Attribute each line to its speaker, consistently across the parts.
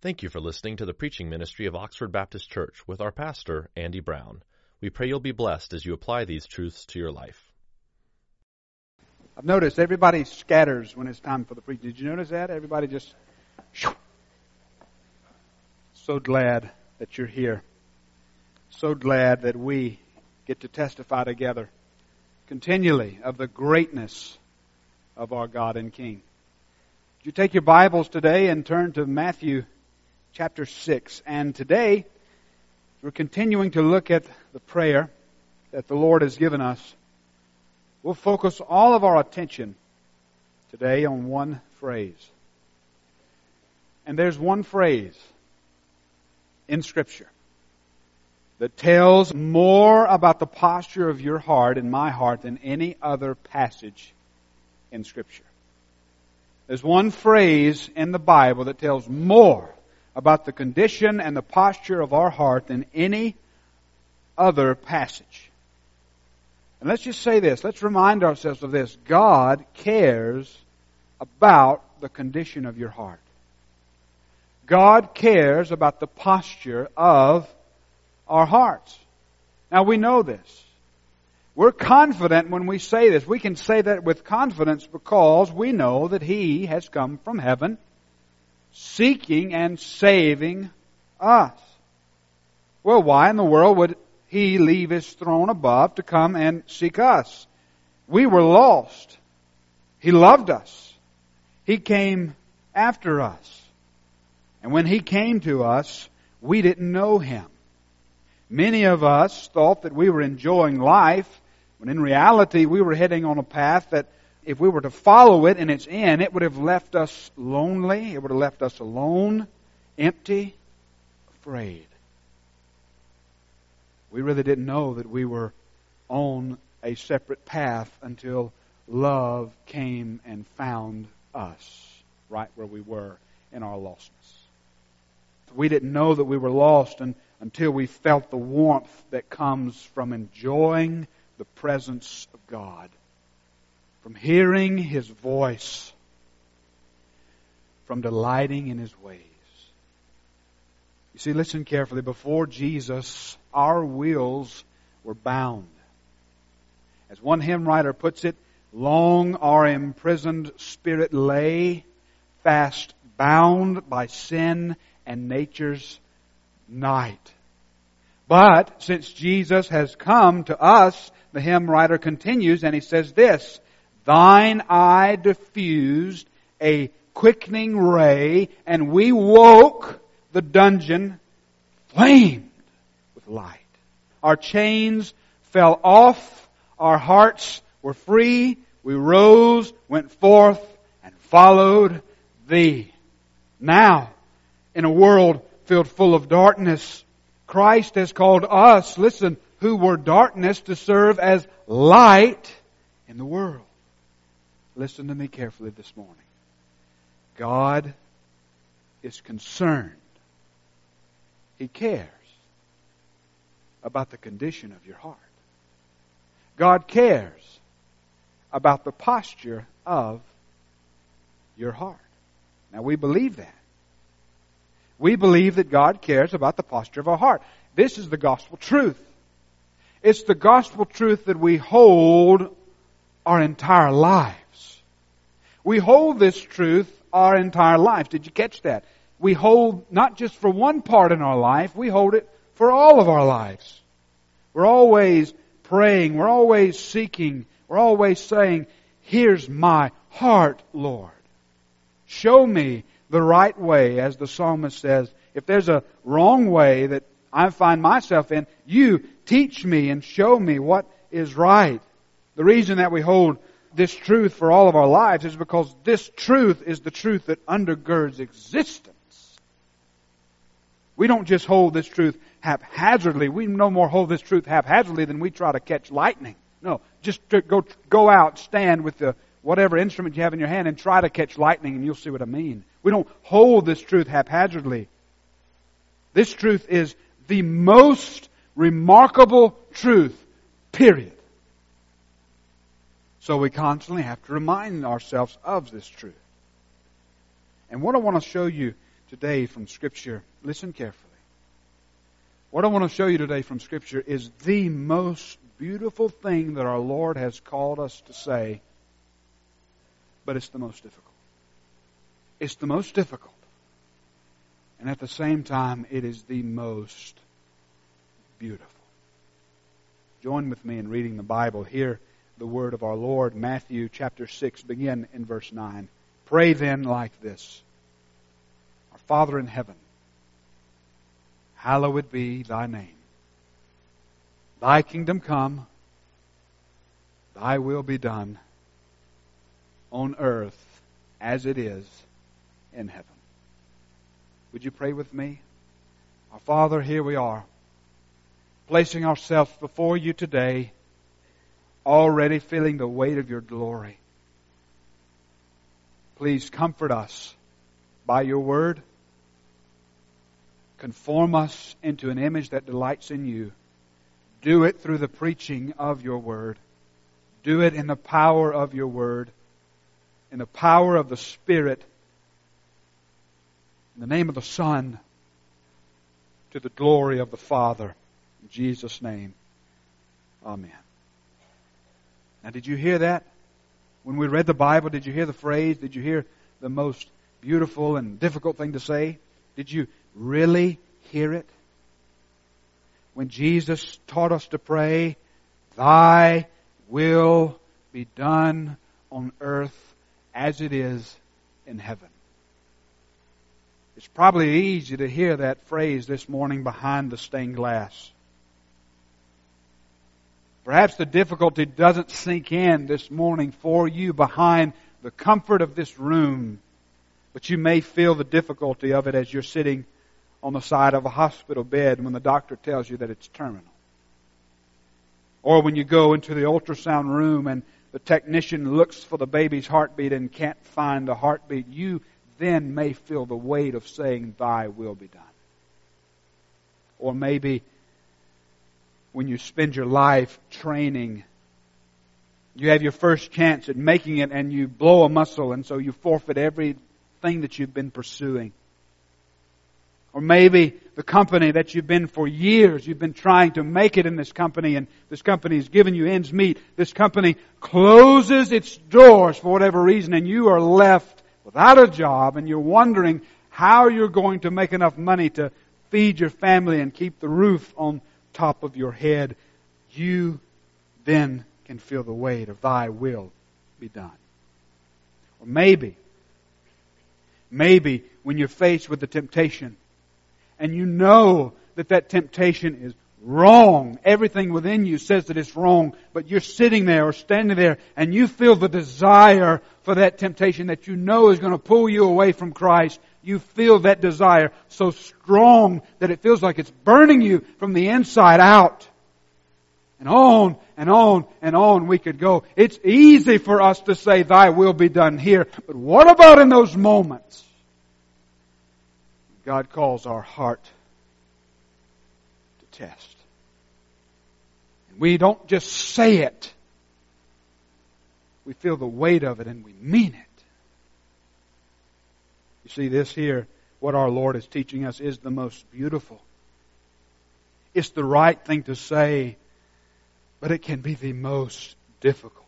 Speaker 1: Thank you for listening to the preaching ministry of Oxford Baptist Church with our pastor, Andy Brown. We pray you'll be blessed as you apply these truths to your life.
Speaker 2: I've noticed everybody scatters when it's time for the preaching. Did you notice that? Everybody just. So glad that you're here. So glad that we get to testify together continually of the greatness of our God and King. Would you take your Bibles today and turn to Matthew chapter 6. And today, we're continuing to look at the prayer that the Lord has given us. We'll focus all of our attention today on one phrase. And there's one phrase in Scripture that tells more about the posture of your heart and my heart than any other passage in Scripture. There's one phrase in the Bible that tells more about the condition and the posture of our heart than any other passage. And let's just say this. Let's remind ourselves of this. God cares about the condition of your heart. God cares about the posture of our hearts. Now we know this. We're confident when we say this. We can say that with confidence because we know that He has come from heaven seeking and saving us. Well, why in the world would he leave his throne above to come and seek us? We were lost. He loved us. He came after us. And when he came to us, we didn't know him. Many of us thought that we were enjoying life, when in reality we were heading on a path that if we were to follow it in its end, it would have left us lonely. It would have left us alone, empty, afraid. We really didn't know that we were on a separate path until love came and found us right where we were in our lostness. We didn't know that we were lost and, until we felt the warmth that comes from enjoying the presence of God from hearing His voice, from delighting in His ways. You see, listen carefully. Before Jesus, our wills were bound. As one hymn writer puts it, long our imprisoned spirit lay, fast bound by sin and nature's night. But since Jesus has come to us, the hymn writer continues and he says this, Thine eye diffused a quickening ray, and we woke the dungeon flamed with light. Our chains fell off, our hearts were free, we rose, went forth, and followed thee. Now, in a world filled full of darkness, Christ has called us, listen, who were darkness to serve as light in the world. Listen to me carefully this morning. God is concerned. He cares about the condition of your heart. God cares about the posture of your heart. Now we believe that. We believe that God cares about the posture of our heart. This is the gospel truth. It's the gospel truth that we hold our entire life. We hold this truth our entire life. Did you catch that? We hold not just for one part in our life, we hold it for all of our lives. We're always praying, we're always seeking, we're always saying, Here's my heart, Lord. Show me the right way, as the psalmist says. If there's a wrong way that I find myself in, you teach me and show me what is right. The reason that we hold this truth for all of our lives is because this truth is the truth that undergirds existence. We don't just hold this truth haphazardly. We no more hold this truth haphazardly than we try to catch lightning. No, just go, go out, stand with the, whatever instrument you have in your hand and try to catch lightning and you'll see what I mean. We don't hold this truth haphazardly. This truth is the most remarkable truth, period. So we constantly have to remind ourselves of this truth. And what I want to show you today from Scripture. Listen carefully. What I want to show you today from Scripture is the most beautiful thing that our Lord has called us to say, but it's the most difficult. It's the most difficult. And at the same time, it is the most beautiful. Join with me in reading the Bible. Hear the word of our Lord, Matthew chapter 6, begin in verse 9. Pray then like this Our Father in heaven, hallowed be thy name. Thy kingdom come, thy will be done on earth as it is in heaven. Would you pray with me? Our Father, here we are, placing ourselves before you today, already feeling the weight of your glory. Please comfort us by your word. Conform us into an image that delights in you. Do it through the preaching of your word. Do it in the power of your word, in the power of the Spirit in the name of the Son, to the glory of the Father. In Jesus' name, Amen. Now, did you hear that? When we read the Bible, did you hear the phrase? Did you hear the most beautiful and difficult thing to say? Did you really hear it? When Jesus taught us to pray, Thy will be done on earth as it is in heaven. It's probably easy to hear that phrase this morning behind the stained glass. Perhaps the difficulty doesn't sink in this morning for you behind the comfort of this room, but you may feel the difficulty of it as you're sitting on the side of a hospital bed when the doctor tells you that it's terminal. Or when you go into the ultrasound room and the technician looks for the baby's heartbeat and can't find the heartbeat, you then may feel the weight of saying, Thy will be done. Or maybe when you spend your life training, you have your first chance at making it and you blow a muscle and so you forfeit everything that you've been pursuing. Or maybe the company that you've been for years, you've been trying to make it in this company and this company has given you ends meet. This company closes its doors for whatever reason and you are left without a job and you're wondering how you're going to make enough money to feed your family and keep the roof on top of your head, you then can feel the weight of thy will be done. Or maybe, maybe when you're faced with the temptation and you know that that temptation is wrong. Everything within you says that it's wrong, but you're sitting there or standing there and you feel the desire for that temptation that you know is going to pull you away from Christ. You feel that desire so strong that it feels like it's burning you from the inside out. And on and on and on we could go. It's easy for us to say, Thy will be done here. But what about in those moments? God calls our heart to test. And we don't just say it. We feel the weight of it and we mean it. You see, this here, what our Lord is teaching us, is the most beautiful. It's the right thing to say, but it can be the most difficult.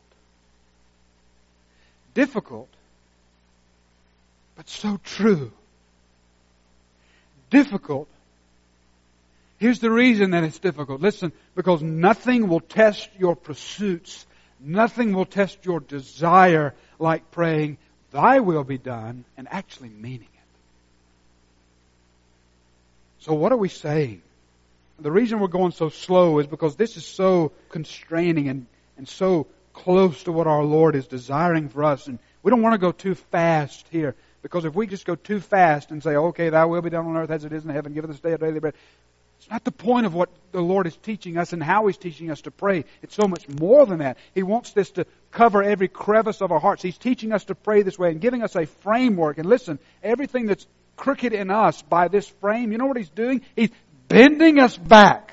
Speaker 2: Difficult, but so true. Difficult, Here's the reason that it's difficult. Listen, because nothing will test your pursuits, nothing will test your desire like praying, Thy will be done, and actually meaning it. So, what are we saying? The reason we're going so slow is because this is so constraining and, and so close to what our Lord is desiring for us. And we don't want to go too fast here. Because if we just go too fast and say, okay, thy will be done on earth as it is in heaven, give us this day our daily bread, it's not the point of what the Lord is teaching us and how He's teaching us to pray. It's so much more than that. He wants this to cover every crevice of our hearts. He's teaching us to pray this way and giving us a framework. And listen, everything that's crooked in us by this frame, you know what He's doing? He's bending us back.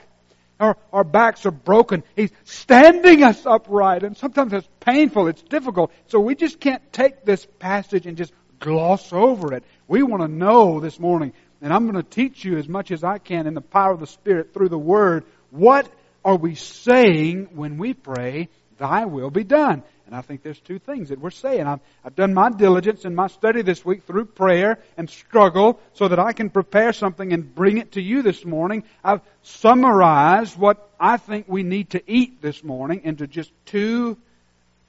Speaker 2: Our, our backs are broken. He's standing us upright. And sometimes it's painful. It's difficult. So we just can't take this passage and just gloss over it. We want to know this morning, and I'm going to teach you as much as I can in the power of the Spirit through the Word. What are we saying when we pray, Thy will be done? And I think there's two things that we're saying. I've, I've done my diligence in my study this week through prayer and struggle so that I can prepare something and bring it to you this morning. I've summarized what I think we need to eat this morning into just two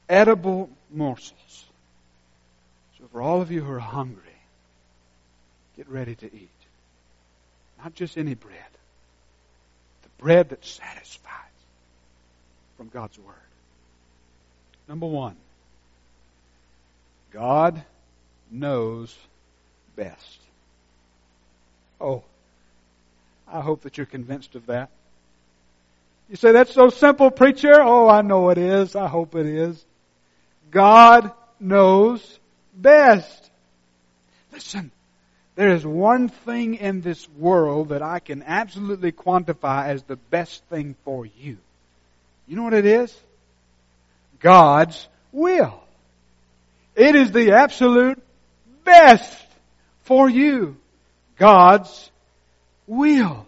Speaker 2: edible morsels. So for all of you who are hungry, get ready to eat. Not just any bread, the bread that satisfies from God's Word. Number one, God knows best. Oh, I hope that you're convinced of that. You say, that's so simple, preacher. Oh, I know it is. I hope it is. God knows best. Listen, there is one thing in this world that I can absolutely quantify as the best thing for you. You know what it is? God's will. It is the absolute best for you. God's will.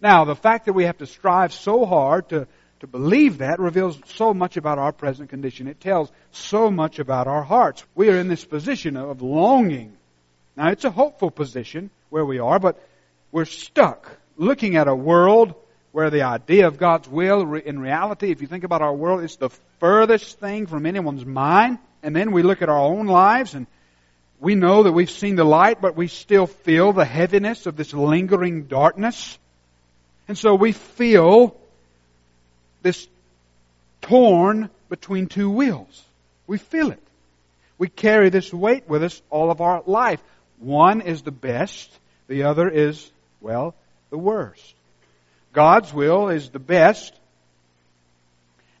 Speaker 2: Now, the fact that we have to strive so hard to, to believe that reveals so much about our present condition. It tells so much about our hearts. We are in this position of longing. Now, it's a hopeful position where we are, but we're stuck looking at a world where the idea of God's will, in reality, if you think about our world, it's the furthest thing from anyone's mind. And then we look at our own lives and we know that we've seen the light, but we still feel the heaviness of this lingering darkness. And so we feel this torn between two wheels. We feel it. We carry this weight with us all of our life. One is the best, the other is, well, the worst. God's will is the best,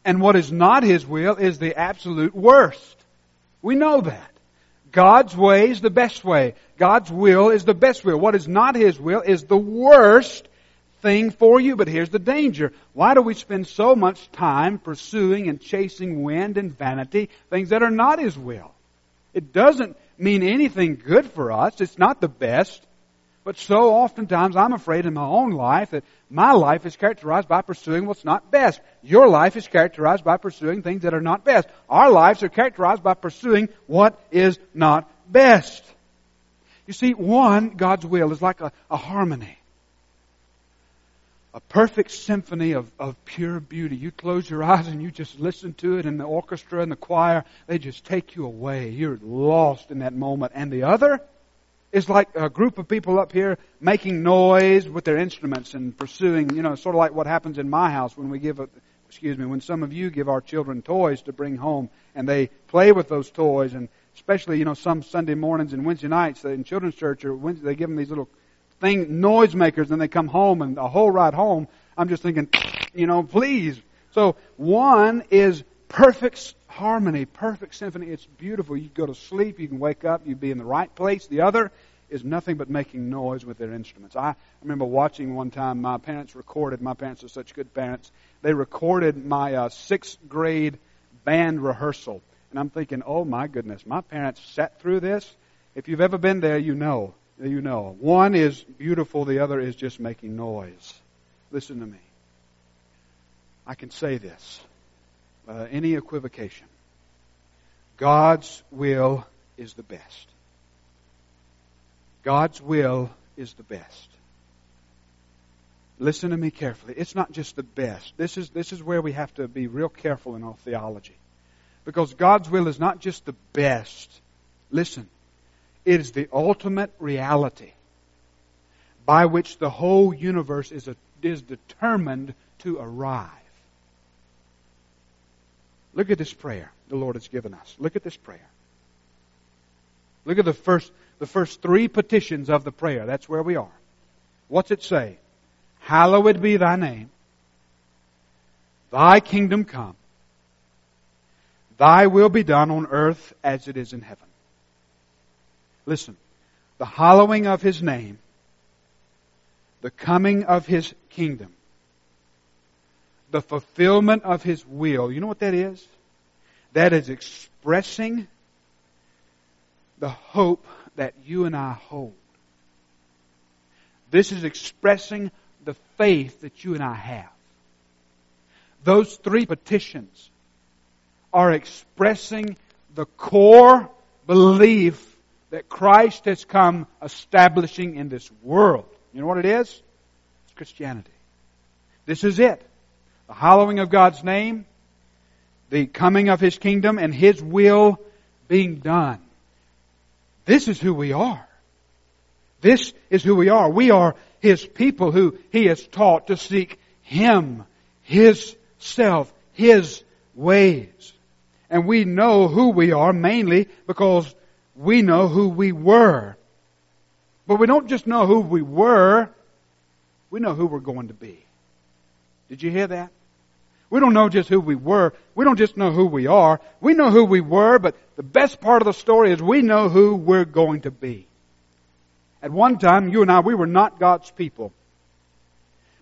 Speaker 2: and what is not His will is the absolute worst. We know that. God's way is the best way. God's will is the best will. What is not His will is the worst thing for you. But here's the danger. Why do we spend so much time pursuing and chasing wind and vanity, things that are not His will? It doesn't mean anything good for us. It's not the best. But so oftentimes I'm afraid in my own life that my life is characterized by pursuing what's not best. Your life is characterized by pursuing things that are not best. Our lives are characterized by pursuing what is not best. You see, one, God's will is like a, a harmony. A perfect symphony of, of pure beauty. You close your eyes and you just listen to it and the orchestra and the choir, they just take you away. You're lost in that moment. And the other, is like a group of people up here making noise with their instruments and pursuing, you know, sort of like what happens in my house when we give a, excuse me, when some of you give our children toys to bring home and they play with those toys and especially, you know, some Sunday mornings and Wednesday nights in children's church or Wednesday, they give them these little thing, noise makers and they come home and the whole ride home, I'm just thinking, you know, please. So one is perfect harmony, perfect symphony. It's beautiful. You go to sleep, you can wake up, you'd be in the right place. The other is nothing but making noise with their instruments. I remember watching one time my parents recorded, my parents are such good parents, they recorded my uh, sixth grade band rehearsal. And I'm thinking, oh my goodness, my parents sat through this. If you've ever been there, you know. You know. One is beautiful, the other is just making noise. Listen to me. I can say this uh, any equivocation. God's will is the best. God's will is the best. Listen to me carefully. It's not just the best. This is, this is where we have to be real careful in our theology. Because God's will is not just the best. Listen, it is the ultimate reality by which the whole universe is, a, is determined to arrive. Look at this prayer the Lord has given us. Look at this prayer. Look at the first, the first three petitions of the prayer. That's where we are. What's it say? Hallowed be thy name. Thy kingdom come. Thy will be done on earth as it is in heaven. Listen, the hallowing of his name, the coming of his kingdom, the fulfillment of His will. You know what that is? That is expressing the hope that you and I hold. This is expressing the faith that you and I have. Those three petitions are expressing the core belief that Christ has come establishing in this world. You know what it is? It's Christianity. This is it. The hallowing of God's name, the coming of His kingdom, and His will being done. This is who we are. This is who we are. We are His people who He has taught to seek Him, His self, His ways. And we know who we are mainly because we know who we were. But we don't just know who we were, we know who we're going to be. Did you hear that? We don't know just who we were. We don't just know who we are. We know who we were, but the best part of the story is we know who we're going to be. At one time, you and I, we were not God's people.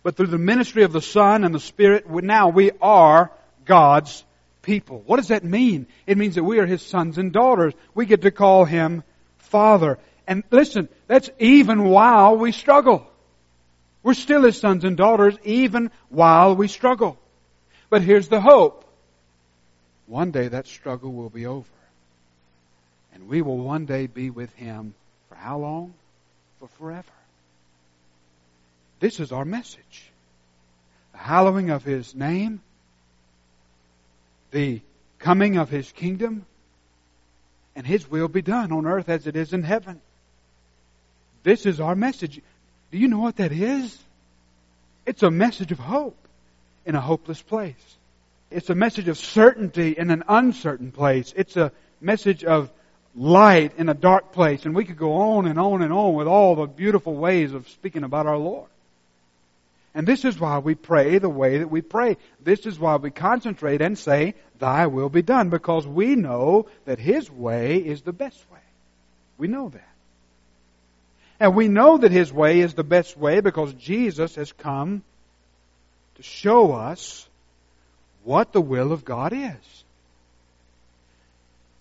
Speaker 2: But through the ministry of the Son and the Spirit, now we are God's people. What does that mean? It means that we are His sons and daughters. We get to call Him Father. And listen, that's even while we struggle. We're still His sons and daughters even while we struggle. But here's the hope. One day that struggle will be over. And we will one day be with Him for how long? For forever. This is our message. The hallowing of His name the coming of His kingdom, and His will be done on earth as it is in heaven. This is our message. Do you know what that is? It's a message of hope in a hopeless place. It's a message of certainty in an uncertain place. It's a message of light in a dark place. And we could go on and on and on with all the beautiful ways of speaking about our Lord. And this is why we pray the way that we pray. This is why we concentrate and say, Thy will be done, because we know that His way is the best way. We know that. And we know that His way is the best way because Jesus has come to show us what the will of God is.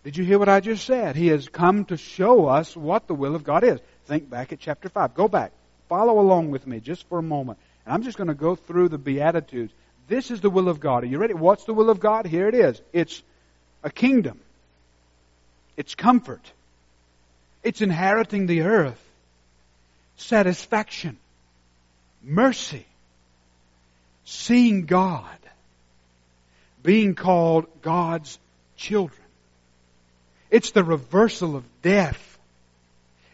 Speaker 2: Did you hear what I just said? He has come to show us what the will of God is. Think back at chapter 5. Go back. Follow along with me just for a moment. And I'm just going to go through the Beatitudes. This is the will of God. Are you ready? What's the will of God? Here it is. It's a kingdom. It's comfort. It's inheriting the earth. Satisfaction. Mercy. Seeing God. Being called God's children. It's the reversal of death.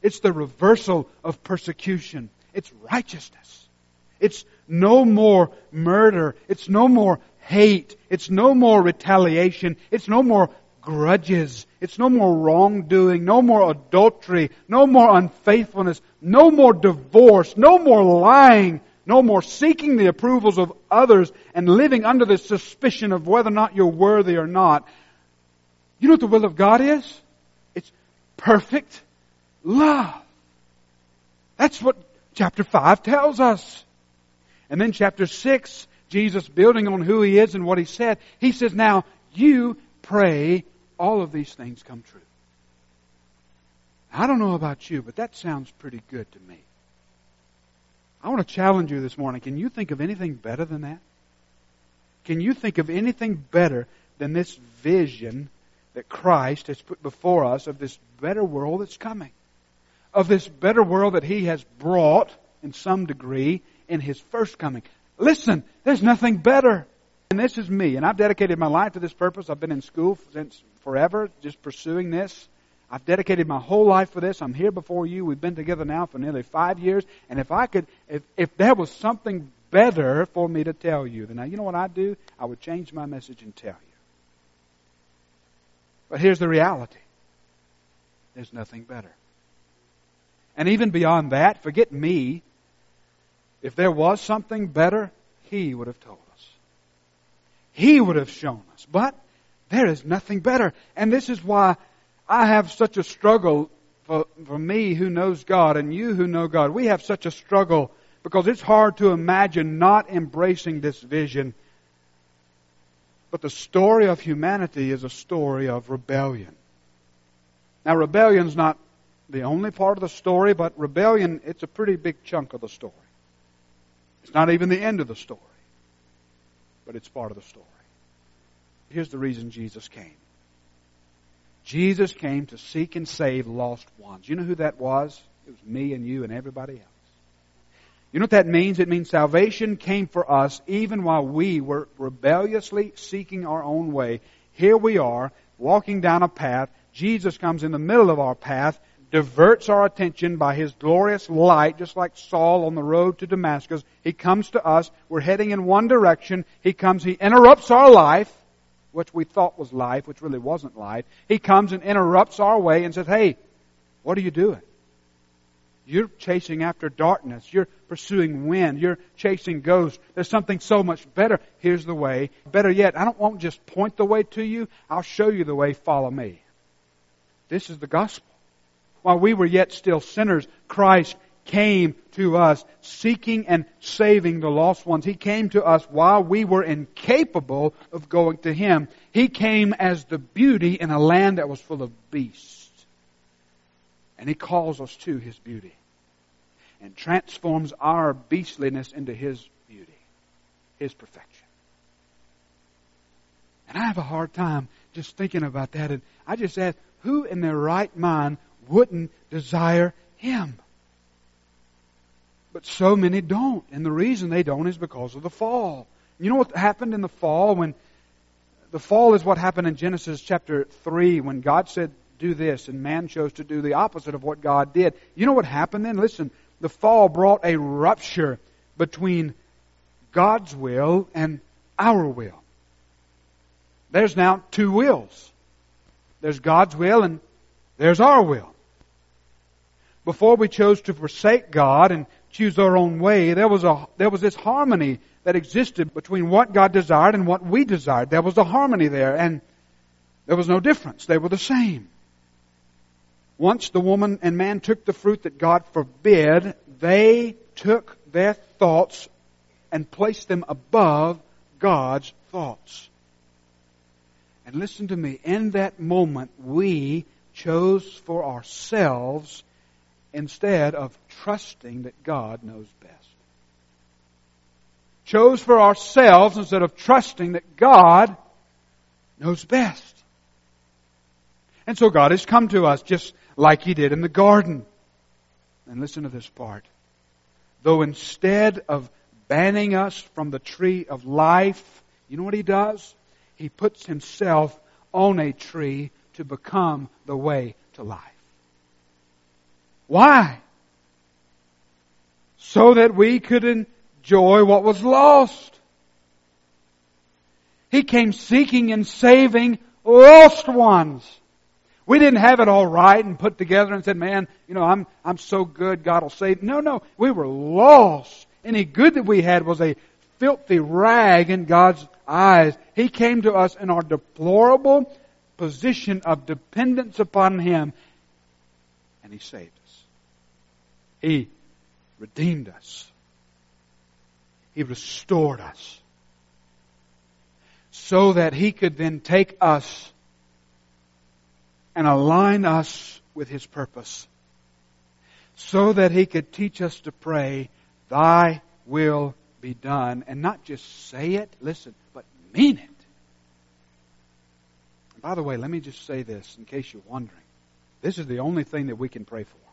Speaker 2: It's the reversal of persecution. It's righteousness. It's no more murder. It's no more hate. It's no more retaliation. It's no more grudges. It's no more wrongdoing. No more adultery. No more unfaithfulness. No more divorce. No more lying. No more seeking the approvals of others and living under the suspicion of whether or not you're worthy or not. You know what the will of God is? It's perfect love. That's what chapter 5 tells us. And then chapter 6, Jesus building on who he is and what he said, he says, now you pray all of these things come true. I don't know about you, but that sounds pretty good to me. I want to challenge you this morning. Can you think of anything better than that? Can you think of anything better than this vision that Christ has put before us of this better world that's coming? Of this better world that He has brought in some degree in His first coming. Listen, there's nothing better. And this is me, and I've dedicated my life to this purpose. I've been in school since forever, just pursuing this. I've dedicated my whole life for this. I'm here before you. We've been together now for nearly five years. And if I could, if, if there was something better for me to tell you, then now you know what I'd do? I would change my message and tell you. But here's the reality. There's nothing better. And even beyond that, forget me. If there was something better, He would have told us. He would have shown us. But there is nothing better. And this is why I have such a struggle for, for me who knows God and you who know God. We have such a struggle because it's hard to imagine not embracing this vision. But the story of humanity is a story of rebellion. Now, rebellion's not the only part of the story, but rebellion, it's a pretty big chunk of the story. It's not even the end of the story, but it's part of the story. Here's the reason Jesus came. Jesus came to seek and save lost ones. You know who that was? It was me and you and everybody else. You know what that means? It means salvation came for us even while we were rebelliously seeking our own way. Here we are, walking down a path. Jesus comes in the middle of our path, diverts our attention by his glorious light, just like Saul on the road to Damascus. He comes to us. We're heading in one direction. He comes, he interrupts our life, which we thought was life, which really wasn't life. He comes and interrupts our way and says, Hey, what are you doing? You're chasing after darkness. You're pursuing wind. You're chasing ghosts. There's something so much better. Here's the way. Better yet, I don't want just point the way to you. I'll show you the way. Follow me. This is the gospel. While we were yet still sinners, Christ came to us seeking and saving the lost ones. He came to us while we were incapable of going to Him. He came as the beauty in a land that was full of beasts. And He calls us to His beauty and transforms our beastliness into His beauty, His perfection. And I have a hard time just thinking about that. And I just ask, who in their right mind wouldn't desire Him? But so many don't. And the reason they don't is because of the fall. You know what happened in the fall when the fall is what happened in Genesis chapter 3 when God said, do this, and man chose to do the opposite of what God did. You know what happened then? Listen, the fall brought a rupture between God's will and our will. There's now two wills. There's God's will and there's our will. Before we chose to forsake God and choose our own way, there was a, there was this harmony that existed between what God desired and what we desired. There was a harmony there and there was no difference. They were the same. Once the woman and man took the fruit that God forbid, they took their thoughts and placed them above God's thoughts. And listen to me, in that moment, we chose for ourselves instead of trusting that God knows best. Chose for ourselves instead of trusting that God knows best. And so God has come to us just like he did in the garden. And listen to this part. Though instead of banning us from the tree of life, you know what he does? He puts himself on a tree to become the way to life. Why? So that we could enjoy what was lost. He came seeking and saving lost ones. We didn't have it all right and put together and said, man, you know, I'm, I'm so good, God will save. No, no. We were lost. Any good that we had was a filthy rag in God's eyes. He came to us in our deplorable position of dependence upon Him and He saved. He redeemed us. He restored us so that He could then take us and align us with His purpose so that He could teach us to pray, Thy will be done, and not just say it, listen, but mean it. And by the way, let me just say this in case you're wondering. This is the only thing that we can pray for.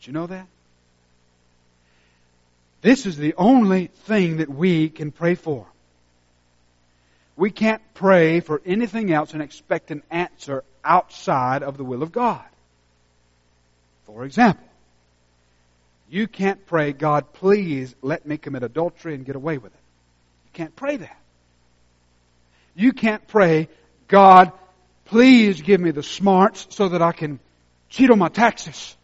Speaker 2: Did you know that? This is the only thing that we can pray for. We can't pray for anything else and expect an answer outside of the will of God. For example, you can't pray, God, please let me commit adultery and get away with it. You can't pray that. You can't pray, God, please give me the smarts so that I can cheat on my taxes.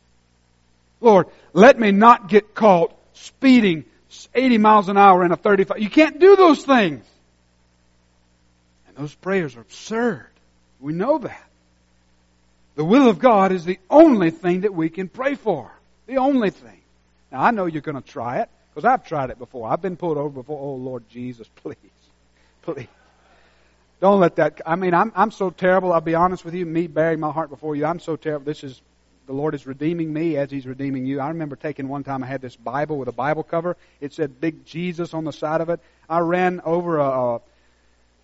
Speaker 2: Lord, let me not get caught speeding 80 miles an hour in a 35. You can't do those things. And those prayers are absurd. We know that. The will of God is the only thing that we can pray for. The only thing. Now, I know you're going to try it because I've tried it before. I've been pulled over before. Oh, Lord Jesus, please. Please. Don't let that, I mean, I'm, I'm so terrible, I'll be honest with you, me bearing my heart before you, I'm so terrible. This is, the Lord is redeeming me as He's redeeming you. I remember taking one time, I had this Bible with a Bible cover. It said big Jesus on the side of it. I ran over a, a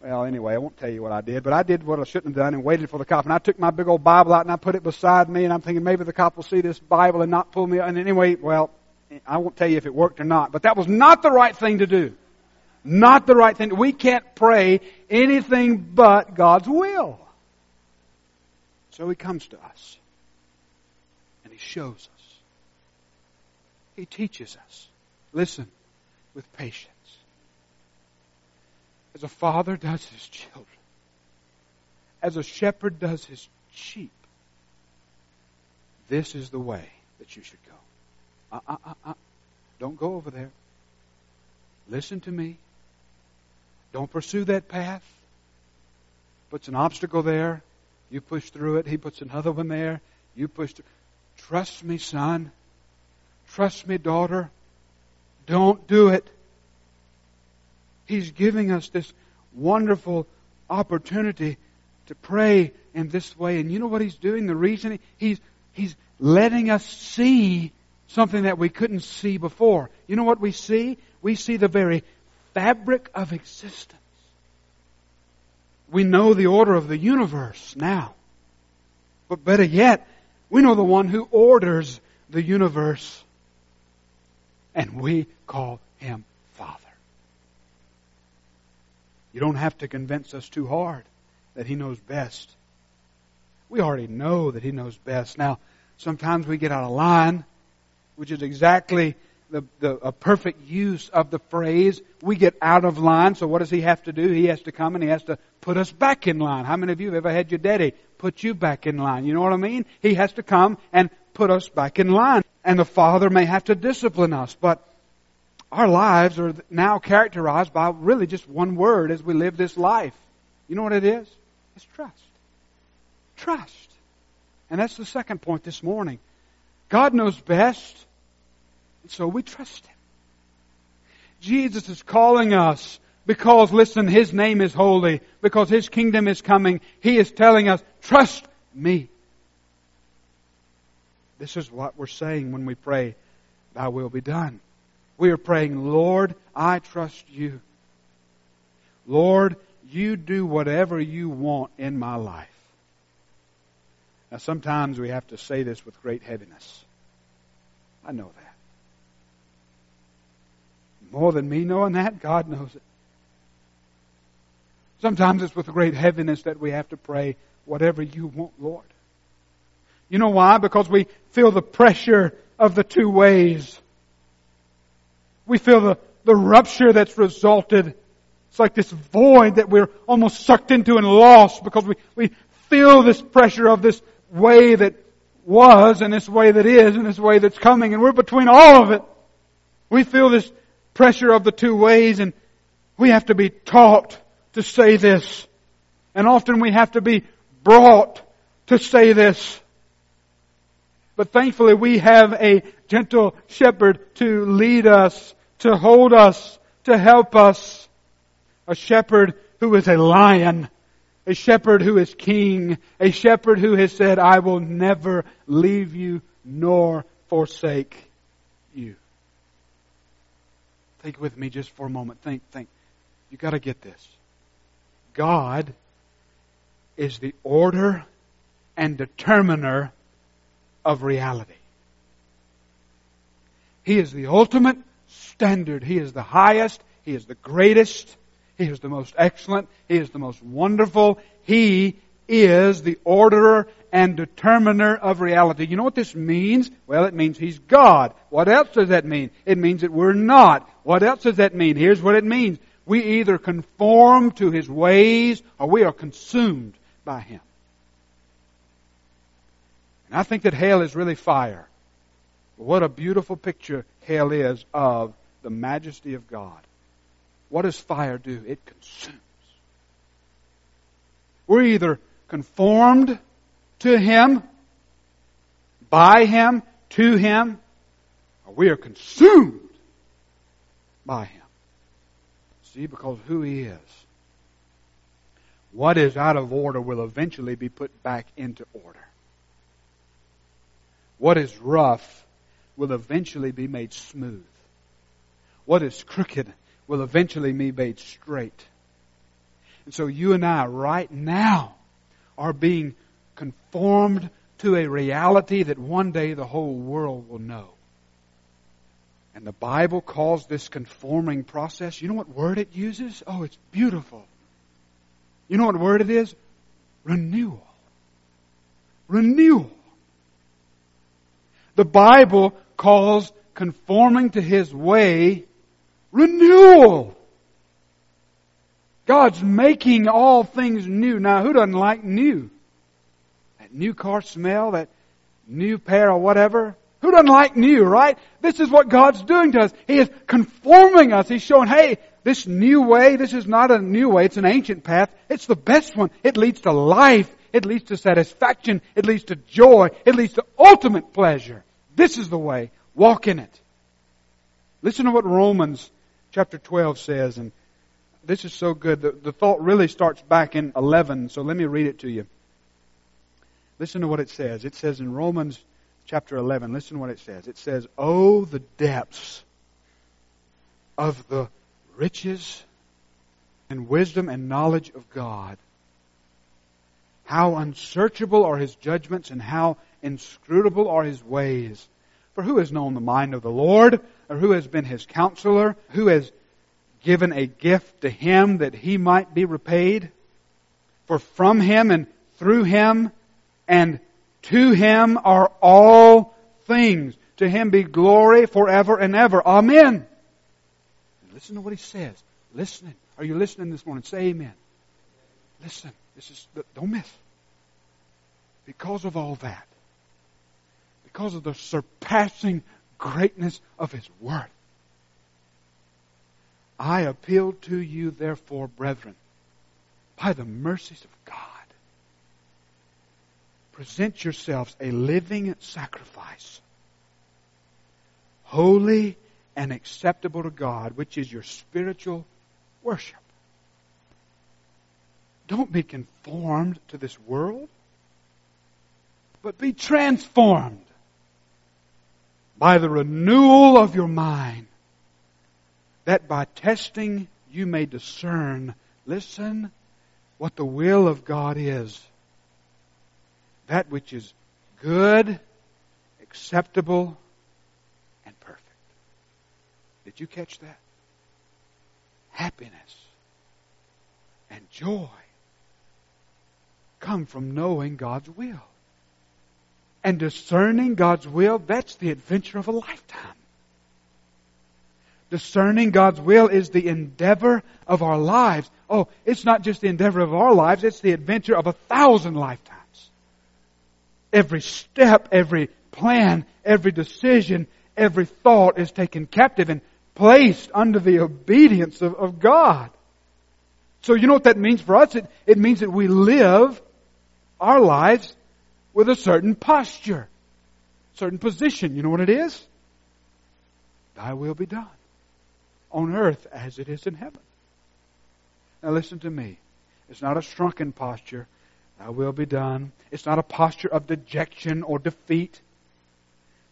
Speaker 2: well, anyway, I won't tell you what I did, but I did what I shouldn't have done and waited for the cop. And I took my big old Bible out and I put it beside me, and I'm thinking maybe the cop will see this Bible and not pull me. And anyway, well, I won't tell you if it worked or not, but that was not the right thing to do. Not the right thing. We can't pray anything but God's will. So He comes to us He shows us. He teaches us. Listen with patience as a father does his children, as a shepherd does his sheep. This is the way that you should go. Uh, uh, uh, uh. Don't go over there. Listen to me. Don't pursue that path. Puts an obstacle there. You push through it. He puts another one there. You push through. Trust me, son. Trust me, daughter. Don't do it. He's giving us this wonderful opportunity to pray in this way. And you know what He's doing? The reason He's, He's letting us see something that we couldn't see before. You know what we see? We see the very fabric of existence. We know the order of the universe now. But better yet, we know the one who orders the universe. And we call him Father. you don't have to convince us too hard that He knows best. We already know that He knows best. Now, sometimes we get out of line, which is exactly the, the, a perfect use of the phrase, we get out of line, so what does he have to do? He has to come and he has to put us back in line. How many of you have ever had your daddy put you back in line? You know what I mean? He has to come and put us back in line. And the father may have to discipline us, but our lives are now characterized by really just one word as we live this life. You know what it is? It's trust. Trust. And that's the second point this morning. God knows best, so we trust Him. Jesus is calling us because, listen, His name is holy, because His kingdom is coming. He is telling us, trust me. This is what we're saying when we pray, Thy will be done. We are praying, Lord, I trust you. Lord, you do whatever you want in my life. Now, sometimes we have to say this with great heaviness. I know that. More than me knowing that, God knows it. Sometimes it's with great heaviness that we have to pray, whatever you want, Lord. You know why? Because we feel the pressure of the two ways. We feel the, the rupture that's resulted. It's like this void that we're almost sucked into and lost because we, we feel this pressure of this way that was and this way that is and this way that's coming and we're between all of it. We feel this pressure of the two ways and we have to be taught to say this. And often we have to be brought to say this. But thankfully we have a gentle shepherd to lead us, to hold us, to help us. A shepherd who is a lion. A shepherd who is king. A shepherd who has said, I will never leave you nor forsake. Think with me just for a moment. Think, think. You've gotta get this. God is the order and determiner of reality. He is the ultimate standard. He is the highest. He is the greatest. He is the most excellent. He is the most wonderful. He is the orderer and determiner of reality. You know what this means? Well, it means He's God. What else does that mean? It means that we're not. What else does that mean? Here's what it means. We either conform to His ways or we are consumed by Him. And I think that hell is really fire. What a beautiful picture hell is of the majesty of God. What does fire do? It consumes. We're either conformed to Him, by Him, to Him, we are consumed by Him. See, because who He is. What is out of order will eventually be put back into order. What is rough will eventually be made smooth. What is crooked will eventually be made straight. And so you and I right now are being conformed to a reality that one day the whole world will know. And the Bible calls this conforming process, you know what word it uses? Oh, it's beautiful. You know what word it is? Renewal. Renewal. The Bible calls conforming to His way renewal. God's making all things new. Now, who doesn't like new? That new car smell, that new pair or whatever. Who doesn't like new, right? This is what God's doing to us. He is conforming us. He's showing, hey, this new way, this is not a new way, it's an ancient path. It's the best one. It leads to life. It leads to satisfaction. It leads to joy. It leads to ultimate pleasure. This is the way. Walk in it. Listen to what Romans chapter 12 says, and this is so good. The, the thought really starts back in 11, so let me read it to you. Listen to what it says. It says in Romans chapter 11, listen to what it says. It says, Oh, the depths of the riches and wisdom and knowledge of God. How unsearchable are his judgments and how inscrutable are his ways. For who has known the mind of the Lord, or who has been his counselor, who has given a gift to him that he might be repaid? For from him and through him and to him are all things. To him be glory forever and ever. Amen. Listen to what he says. Listening. Are you listening this morning? Say amen. Listen. This is, don't miss. Because of all that, because of the surpassing greatness of his word, I appeal to you, therefore, brethren, by the mercies of God, present yourselves a living sacrifice, holy and acceptable to God, which is your spiritual worship. Don't be conformed to this world, but be transformed by the renewal of your mind, that by testing you may discern, listen, what the will of God is. That which is good, acceptable, and perfect. Did you catch that? Happiness and joy come from knowing God's will. And discerning God's will, that's the adventure of a lifetime. Discerning God's will is the endeavor of our lives. Oh, it's not just the endeavor of our lives, it's the adventure of a thousand lifetimes. Every step, every plan, every decision, every thought is taken captive and placed under the obedience of, of God. So you know what that means for us? It, it means that we live our lives with a certain posture, certain position. You know what it is? Thy will be done on earth as it is in heaven. Now listen to me. It's not a shrunken posture. Thy will be done. It's not a posture of dejection or defeat.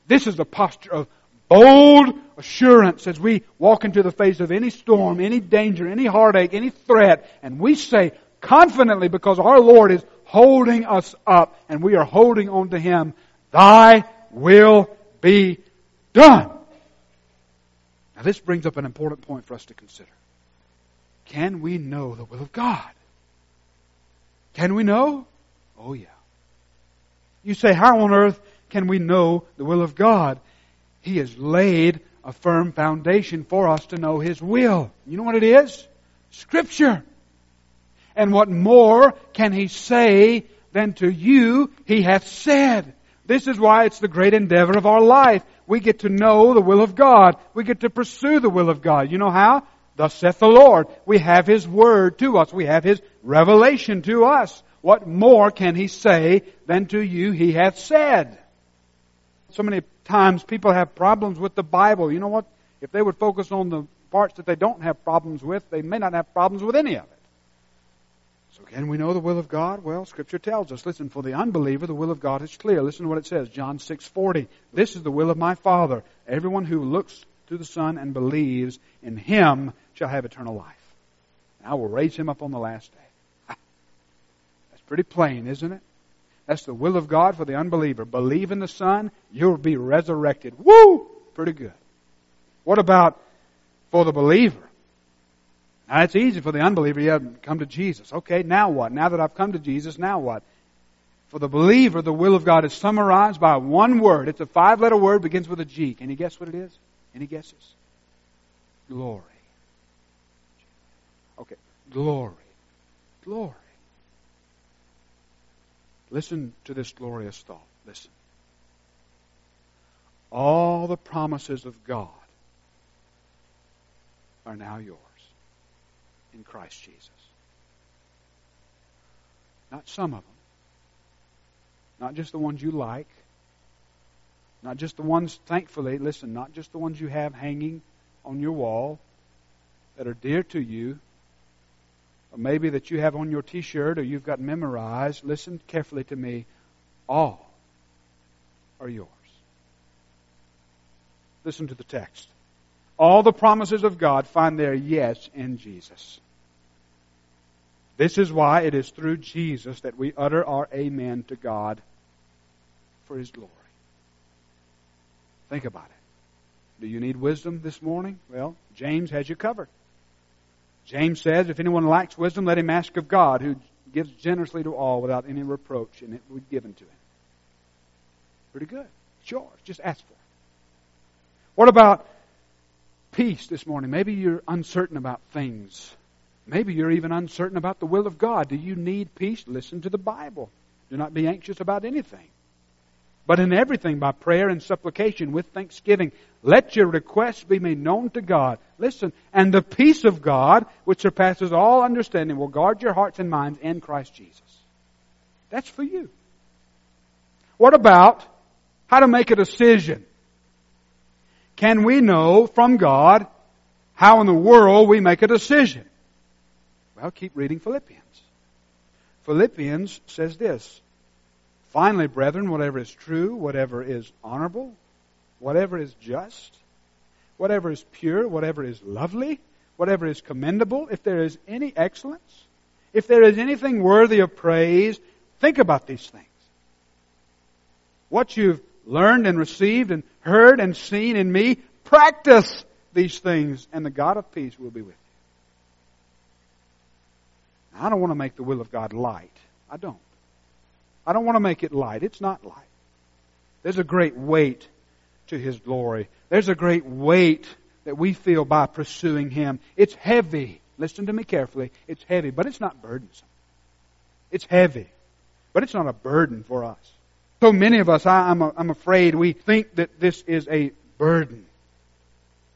Speaker 2: This is a posture of bold assurance as we walk into the face of any storm, any danger, any heartache, any threat, and we say confidently because our Lord is holding us up and we are holding on to Him, Thy will be done. Now this brings up an important point for us to consider. Can we know the will of God? Can we know? Oh yeah. You say, how on earth can we know the will of God? He has laid a firm foundation for us to know His will. You know what it is? Scripture. And what more can He say than to you He hath said? This is why it's the great endeavor of our life. We get to know the will of God. We get to pursue the will of God. You know how? Thus saith the Lord. We have His Word to us. We have His revelation to us. What more can He say than to you He hath said? So many times people have problems with the Bible. You know what? If they would focus on the parts that they don't have problems with, they may not have problems with any of it. Can we know the will of God? Well, Scripture tells us. Listen, for the unbeliever, the will of God is clear. Listen to what it says, John 6:40. This is the will of my Father. Everyone who looks to the Son and believes in Him shall have eternal life. And I will raise him up on the last day. That's pretty plain, isn't it? That's the will of God for the unbeliever. Believe in the Son, you'll be resurrected. Woo! Pretty good. What about for the believer? Now, it's easy for the unbeliever. You have come to Jesus. Okay, now what? Now that I've come to Jesus, now what? For the believer, the will of God is summarized by one word. It's a five letter word, begins with a G. Can you guess what it is? Any guesses? Glory. Okay, glory. Glory. Listen to this glorious thought. Listen. All the promises of God are now yours in Christ Jesus. Not some of them. Not just the ones you like. Not just the ones, thankfully, listen, not just the ones you have hanging on your wall that are dear to you, or maybe that you have on your t shirt or you've got memorized. Listen carefully to me. All are yours. Listen to the text. All the promises of God find their yes in Jesus. This is why it is through Jesus that we utter our amen to God for His glory. Think about it. Do you need wisdom this morning? Well, James has you covered. James says, If anyone lacks wisdom, let him ask of God, who gives generously to all without any reproach, and it will be given to him. Pretty good. It's yours. Just ask for it. What about peace this morning? Maybe you're uncertain about things. Maybe you're even uncertain about the will of God. Do you need peace? Listen to the Bible. Do not be anxious about anything. But in everything, by prayer and supplication with thanksgiving, let your requests be made known to God. Listen, and the peace of God, which surpasses all understanding, will guard your hearts and minds in Christ Jesus. That's for you. What about how to make a decision? Can we know from God how in the world we make a decision? Well, keep reading Philippians. Philippians says this Finally, brethren, whatever is true, whatever is honorable, whatever is just, whatever is pure, whatever is lovely, whatever is commendable, if there is any excellence, if there is anything worthy of praise, think about these things. What you've learned and received and heard and seen in me, practice these things, and the God of peace will be with you. Now, I don't want to make the will of God light. I don't. I don't want to make it light. It's not light. There's a great weight to His glory. There's a great weight that we feel by pursuing Him. It's heavy. Listen to me carefully. It's heavy, but it's not burdensome. It's heavy, but it's not a burden for us. So many of us, I, am I'm afraid, we think that this is a burden.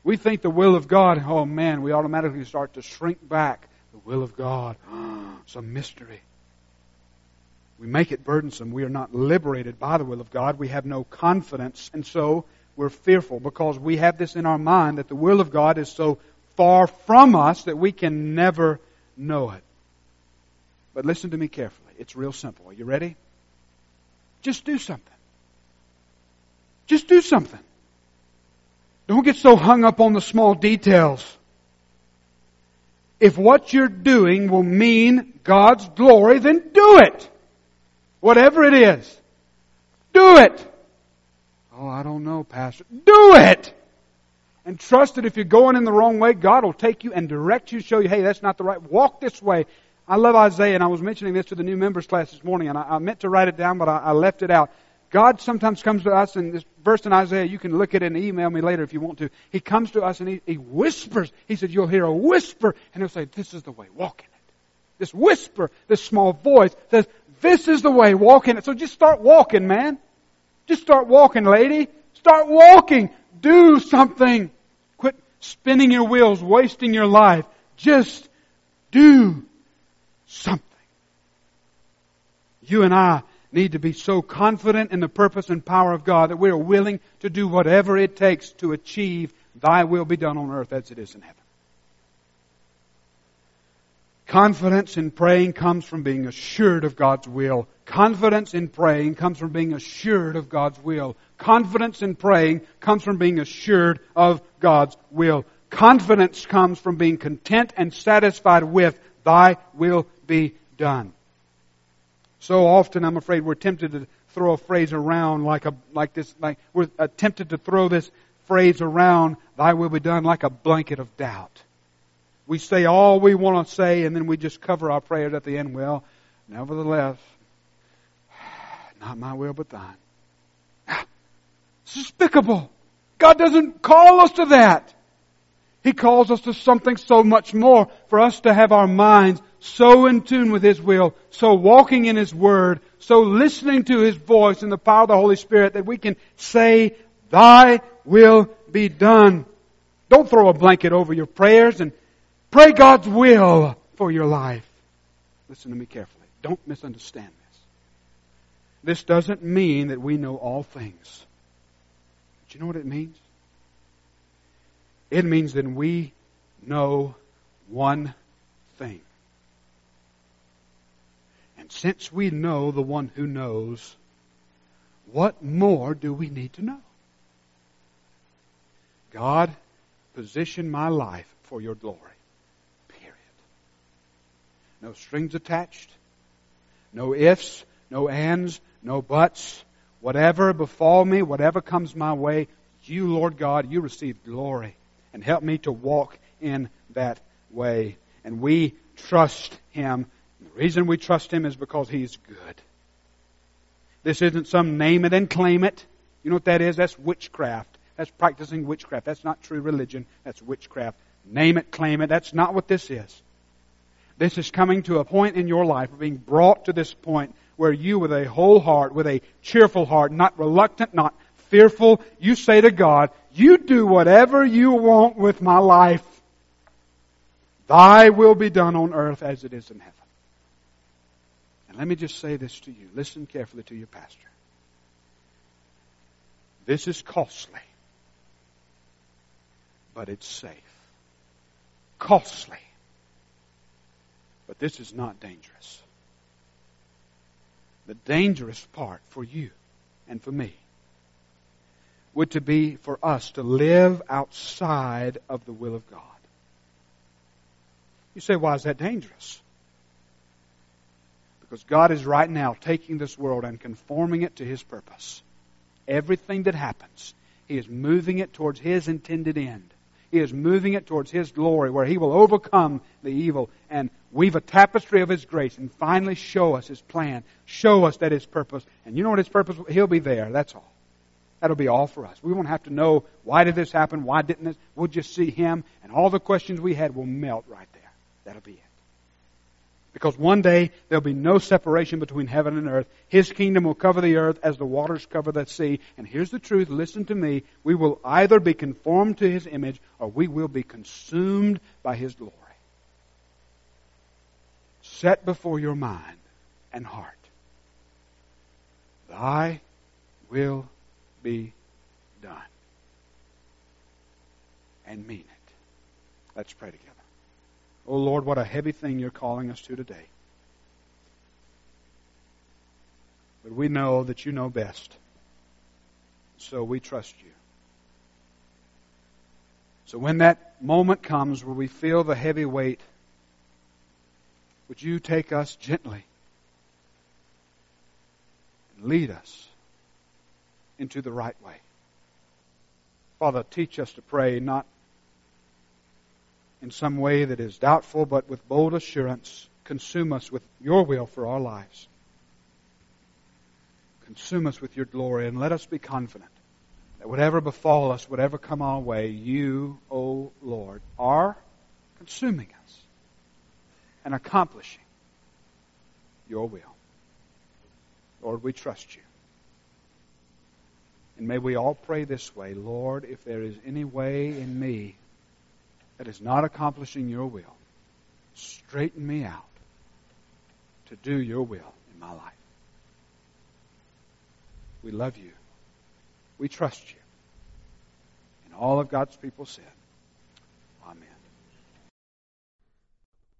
Speaker 2: We think the will of God, oh man, we automatically start to shrink back. The will of God, a mystery. We make it burdensome. We are not liberated by the will of God. We have no confidence. And so we're fearful because we have this in our mind that the will of God is so far from us that we can never know it. But listen to me carefully. It's real simple. Are you ready? Just do something. Just do something. Don't get so hung up on the small details. If what you're doing will mean God's glory, then do it. Whatever it is. Do it. Oh, I don't know, Pastor. Do it! And trust that if you're going in the wrong way, God will take you and direct you, show you, hey, that's not the right, walk this way. I love Isaiah, and I was mentioning this to the new members class this morning, and I, I meant to write it down, but I, I, left it out. God sometimes comes to us, and this verse in Isaiah, you can look at it and email me later if you want to. He comes to us and he, he whispers. He said, you'll hear a whisper, and he'll say, this is the way, walk in it. This whisper, this small voice says, this is the way, walk in it. So just start walking, man. Just start walking, lady. Start walking. Do something. Quit spinning your wheels, wasting your life. Just do something. You and I need to be so confident in the purpose and power of God that we are willing to do whatever it takes to achieve thy will be done on earth as it is in heaven. Confidence in praying comes from being assured of God's will. Confidence in praying comes from being assured of God's will. Confidence in praying comes from being assured of God's will. Confidence comes from being content and satisfied with thy will be done. So often I'm afraid we're tempted to throw a phrase around like a, like this, like we're tempted to throw this phrase around, thy will be done, like a blanket of doubt. We say all we want to say and then we just cover our prayers at the end. Well, nevertheless, not my will but thine. It's despicable. God doesn't call us to that. He calls us to something so much more for us to have our minds so in tune with His will, so walking in His Word, so listening to His voice in the power of the Holy Spirit that we can say, Thy will be done. Don't throw a blanket over your prayers and pray God's will for your life. Listen to me carefully. Don't misunderstand this. This doesn't mean that we know all things. Do you know what it means? It means that we know one thing. And since we know the one who knows, what more do we need to know? God, position my life for your glory. Period. No strings attached. No ifs, no ands, no buts. Whatever befall me, whatever comes my way, you, Lord God, you receive glory and help me to walk in that way. And we trust Him. The reason we trust Him is because He's good. This isn't some name it and claim it. You know what that is? That's witchcraft. That's practicing witchcraft. That's not true religion. That's witchcraft. Name it, claim it. That's not what this is. This is coming to a point in your life, being brought to this point where you, with a whole heart, with a cheerful heart, not reluctant, not fearful, you say to God, You do whatever you want with my life. Thy will be done on earth as it is in heaven. And let me just say this to you. Listen carefully to your pastor. This is costly, but it's safe. Costly, but this is not dangerous. The dangerous part for you and for me would to be for us to live outside of the will of God. You say, why is that dangerous? Because God is right now taking this world and conforming it to His purpose. Everything that happens, He is moving it towards His intended end. He is moving it towards His glory, where He will overcome the evil and weave a tapestry of His grace and finally show us His plan, show us that His purpose. And you know what His purpose? He'll be there. That's all. That'll be all for us. We won't have to know why did this happen, why didn't this. We'll just see Him, and all the questions we had will melt right there. That'll be it. Because one day there'll be no separation between heaven and earth. His kingdom will cover the earth as the waters cover the sea. And here's the truth listen to me. We will either be conformed to His image or we will be consumed by His glory. Set before your mind and heart. Thy will be done. And mean it. Let's pray together. Oh Lord, what a heavy thing you're calling us to today. But we know that you know best. So we trust you. So when that moment comes where we feel the heavy weight, would you take us gently and lead us into the right way. Father, teach us to pray not in some way that is doubtful, but with bold assurance. Consume us with your will for our lives. Consume us with your glory, and let us be confident that whatever befall us, whatever come our way, you, O Lord, are consuming us and accomplishing your will. Lord, we trust you. And may we all pray this way Lord, if there is any way in me that is not accomplishing your will, straighten me out to do your will in my life. We love you. We trust you. And all of God's people said, Amen.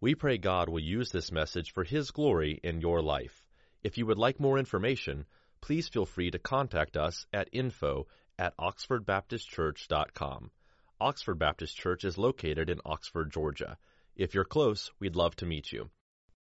Speaker 1: We pray God will use this message for His glory in your life. If you would like more information, please feel free to contact us at info at oxfordbaptistchurch.com. Oxford Baptist Church is located in Oxford, Georgia. If you're close, we'd love to meet you.